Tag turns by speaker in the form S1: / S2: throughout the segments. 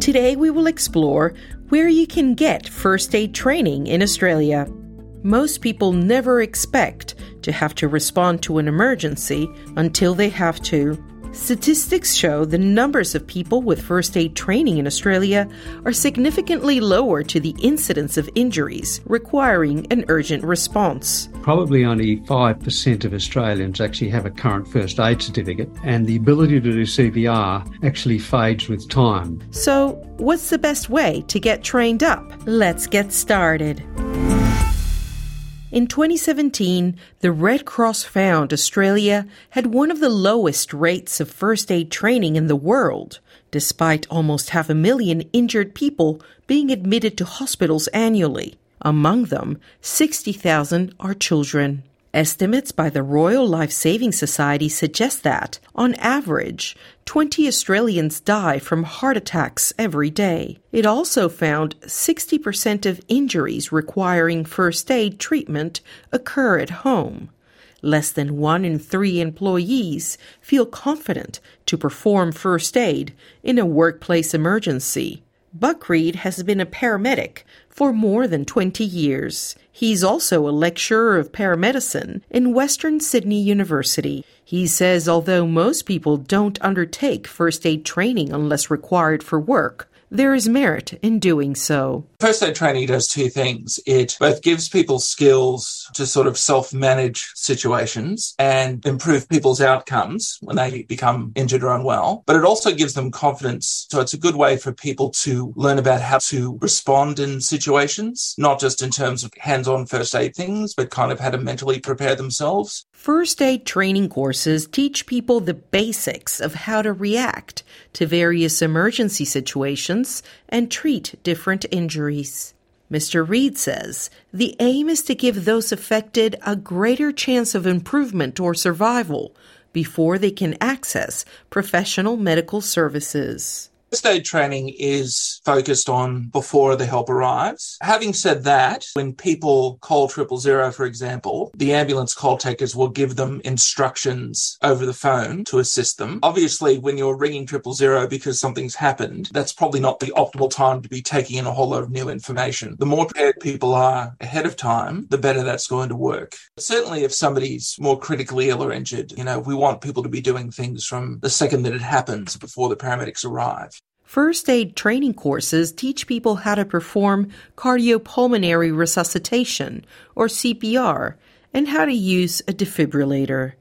S1: Today we will explore where you can get first aid training in Australia. Most people never expect to have to respond to an emergency until they have to. Statistics show the numbers of people with first aid training in Australia are significantly lower to the incidence of injuries requiring an urgent response.
S2: Probably only 5% of Australians actually have a current first aid certificate, and the ability to do CPR actually fades with time.
S1: So, what's the best way to get trained up? Let's get started. In 2017, the Red Cross found Australia had one of the lowest rates of first aid training in the world, despite almost half a million injured people being admitted to hospitals annually. Among them, 60,000 are children. Estimates by the Royal Life Saving Society suggest that, on average, 20 Australians die from heart attacks every day. It also found 60% of injuries requiring first aid treatment occur at home. Less than one in three employees feel confident to perform first aid in a workplace emergency. Buck Reed has been a paramedic for more than 20 years. He's also a lecturer of paramedicine in Western Sydney University. He says although most people don't undertake first aid training unless required for work, there is merit in doing so.
S3: First aid training does two things. It both gives people skills to sort of self manage situations and improve people's outcomes when they become injured or unwell, but it also gives them confidence. So it's a good way for people to learn about how to respond in situations, not just in terms of hands on first aid things, but kind of how to mentally prepare themselves.
S1: First aid training courses teach people the basics of how to react to various emergency situations and treat different injuries. Mr. Reed says the aim is to give those affected a greater chance of improvement or survival before they can access professional medical services.
S3: First aid training is focused on before the help arrives. Having said that, when people call triple zero, for example, the ambulance call takers will give them instructions over the phone to assist them. Obviously, when you're ringing triple zero because something's happened, that's probably not the optimal time to be taking in a whole lot of new information. The more prepared people are ahead of time, the better that's going to work. Certainly, if somebody's more critically ill or injured, you know, we want people to be doing things from the second that it happens before the paramedics arrive.
S1: First aid training courses teach people how to perform cardiopulmonary resuscitation, or CPR, and how to use a defibrillator.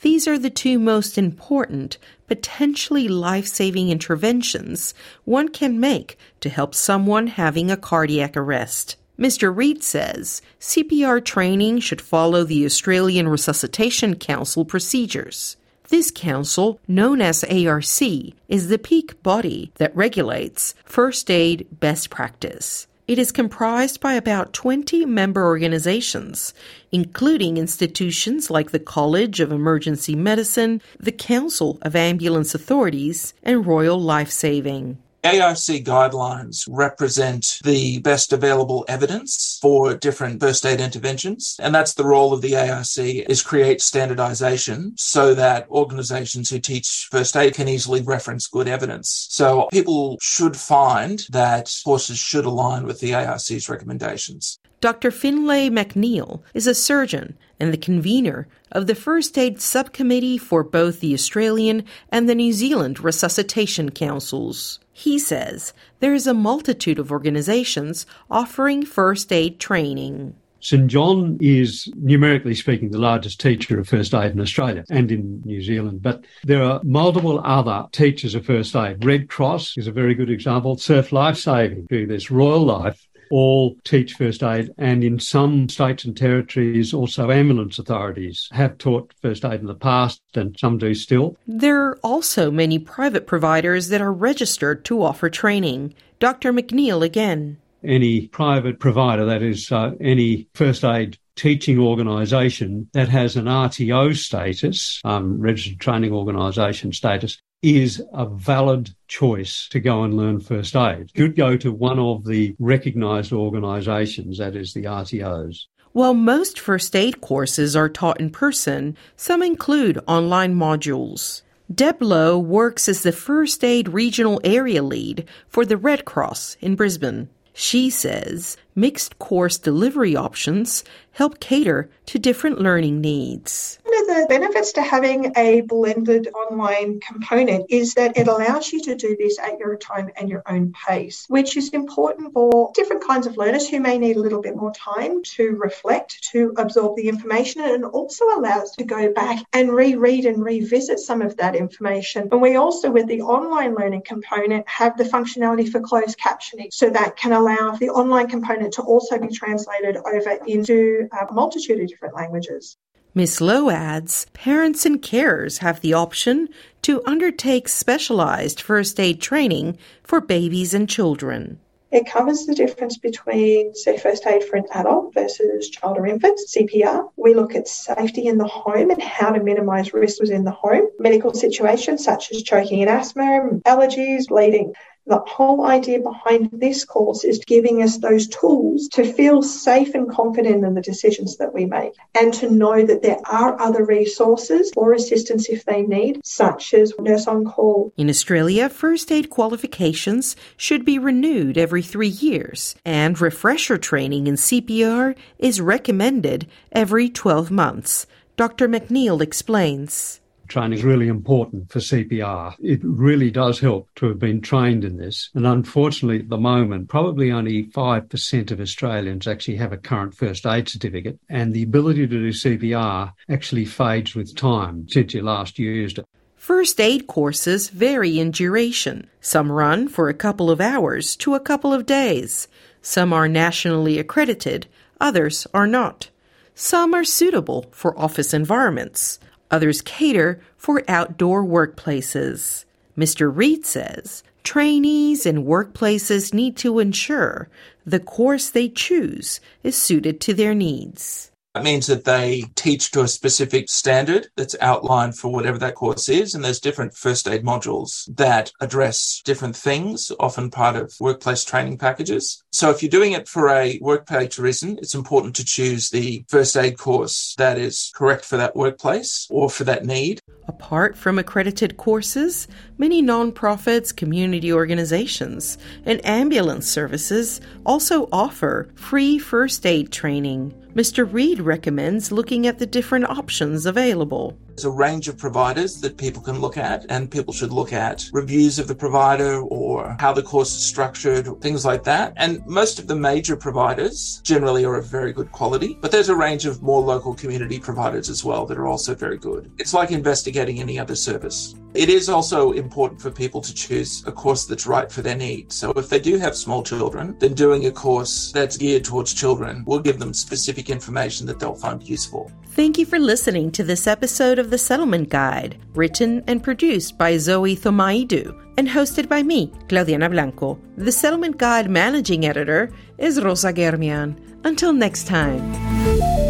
S1: These are the two most important, potentially life saving interventions one can make to help someone having a cardiac arrest. Mr. Reed says CPR training should follow the Australian Resuscitation Council procedures. This council, known as ARC, is the peak body that regulates first aid best practice. It is comprised by about 20 member organizations, including institutions like the College of Emergency Medicine, the Council of Ambulance Authorities, and Royal Life Saving.
S3: ARC guidelines represent the best available evidence for different first aid interventions. And that's the role of the ARC is create standardization so that organizations who teach first aid can easily reference good evidence. So people should find that courses should align with the ARC's recommendations.
S1: Dr. Finlay McNeil is a surgeon and the convener of the First Aid Subcommittee for both the Australian and the New Zealand Resuscitation Councils. He says there is a multitude of organisations offering first aid training.
S2: St John is, numerically speaking, the largest teacher of first aid in Australia and in New Zealand. But there are multiple other teachers of first aid. Red Cross is a very good example. Surf Life Saving, do this. Royal Life all teach first aid, and in some states and territories, also ambulance authorities have taught first aid in the past, and some do still.
S1: There are also many private providers that are registered to offer training. Dr. McNeil again.
S2: Any private provider, that is, uh, any first aid teaching organisation that has an RTO status, um, registered training organisation status, is a valid choice to go and learn first aid. Should go to one of the recognised organisations, that is the RTOs.
S1: While most first aid courses are taught in person, some include online modules. Deb Lowe works as the First Aid Regional Area Lead for the Red Cross in Brisbane. She says mixed course delivery options help cater to different learning needs.
S4: One of the benefits to having a blended online component is that it allows you to do this at your time and your own pace, which is important for different kinds of learners who may need a little bit more time to reflect, to absorb the information, and also allows to go back and reread and revisit some of that information. And we also, with the online learning component, have the functionality for closed captioning, so that can allow the online component to also be translated over into uh, a multitude of different languages.
S1: Ms. Lowe adds parents and carers have the option to undertake specialized first aid training for babies and children.
S4: It covers the difference between, say, first aid for an adult versus child or infant, CPR. We look at safety in the home and how to minimise risks within the home, medical situations such as choking and asthma, allergies, bleeding. The whole idea behind this course is giving us those tools to feel safe and confident in the decisions that we make and to know that there are other resources or assistance if they need, such as nurse on call.
S1: In Australia, first aid qualifications should be renewed every three years, and refresher training in CPR is recommended every 12 months. Dr. McNeil explains
S2: training is really important for CPR. It really does help to have been trained in this. And unfortunately, at the moment, probably only 5% of Australians actually have a current first aid certificate. And the ability to do CPR actually fades with time since you last used it.
S1: First aid courses vary in duration. Some run for a couple of hours to a couple of days. Some are nationally accredited, others are not. Some are suitable for office environments. Others cater for outdoor workplaces. Mr. Reed says trainees and workplaces need to ensure the course they choose is suited to their needs.
S3: That means that they teach to a specific standard that's outlined for whatever that course is. And there's different first aid modules that address different things, often part of workplace training packages. So if you're doing it for a workplace reason, it's important to choose the first aid course that is correct for that workplace or for that need.
S1: Apart from accredited courses, many nonprofits, community organizations, and ambulance services also offer free first aid training. Mr. Reed recommends looking at the different options available.
S3: There's a range of providers that people can look at, and people should look at reviews of the provider or how the course is structured, things like that. And most of the major providers generally are of very good quality, but there's a range of more local community providers as well that are also very good. It's like investigating any other service. It is also important for people to choose a course that's right for their needs. So if they do have small children, then doing a course that's geared towards children will give them specific information that they'll find useful.
S1: Thank you for listening to this episode of The Settlement Guide, written and produced by Zoe Thomaidou and hosted by me, Claudiana Blanco. The Settlement Guide managing editor is Rosa Germian. Until next time.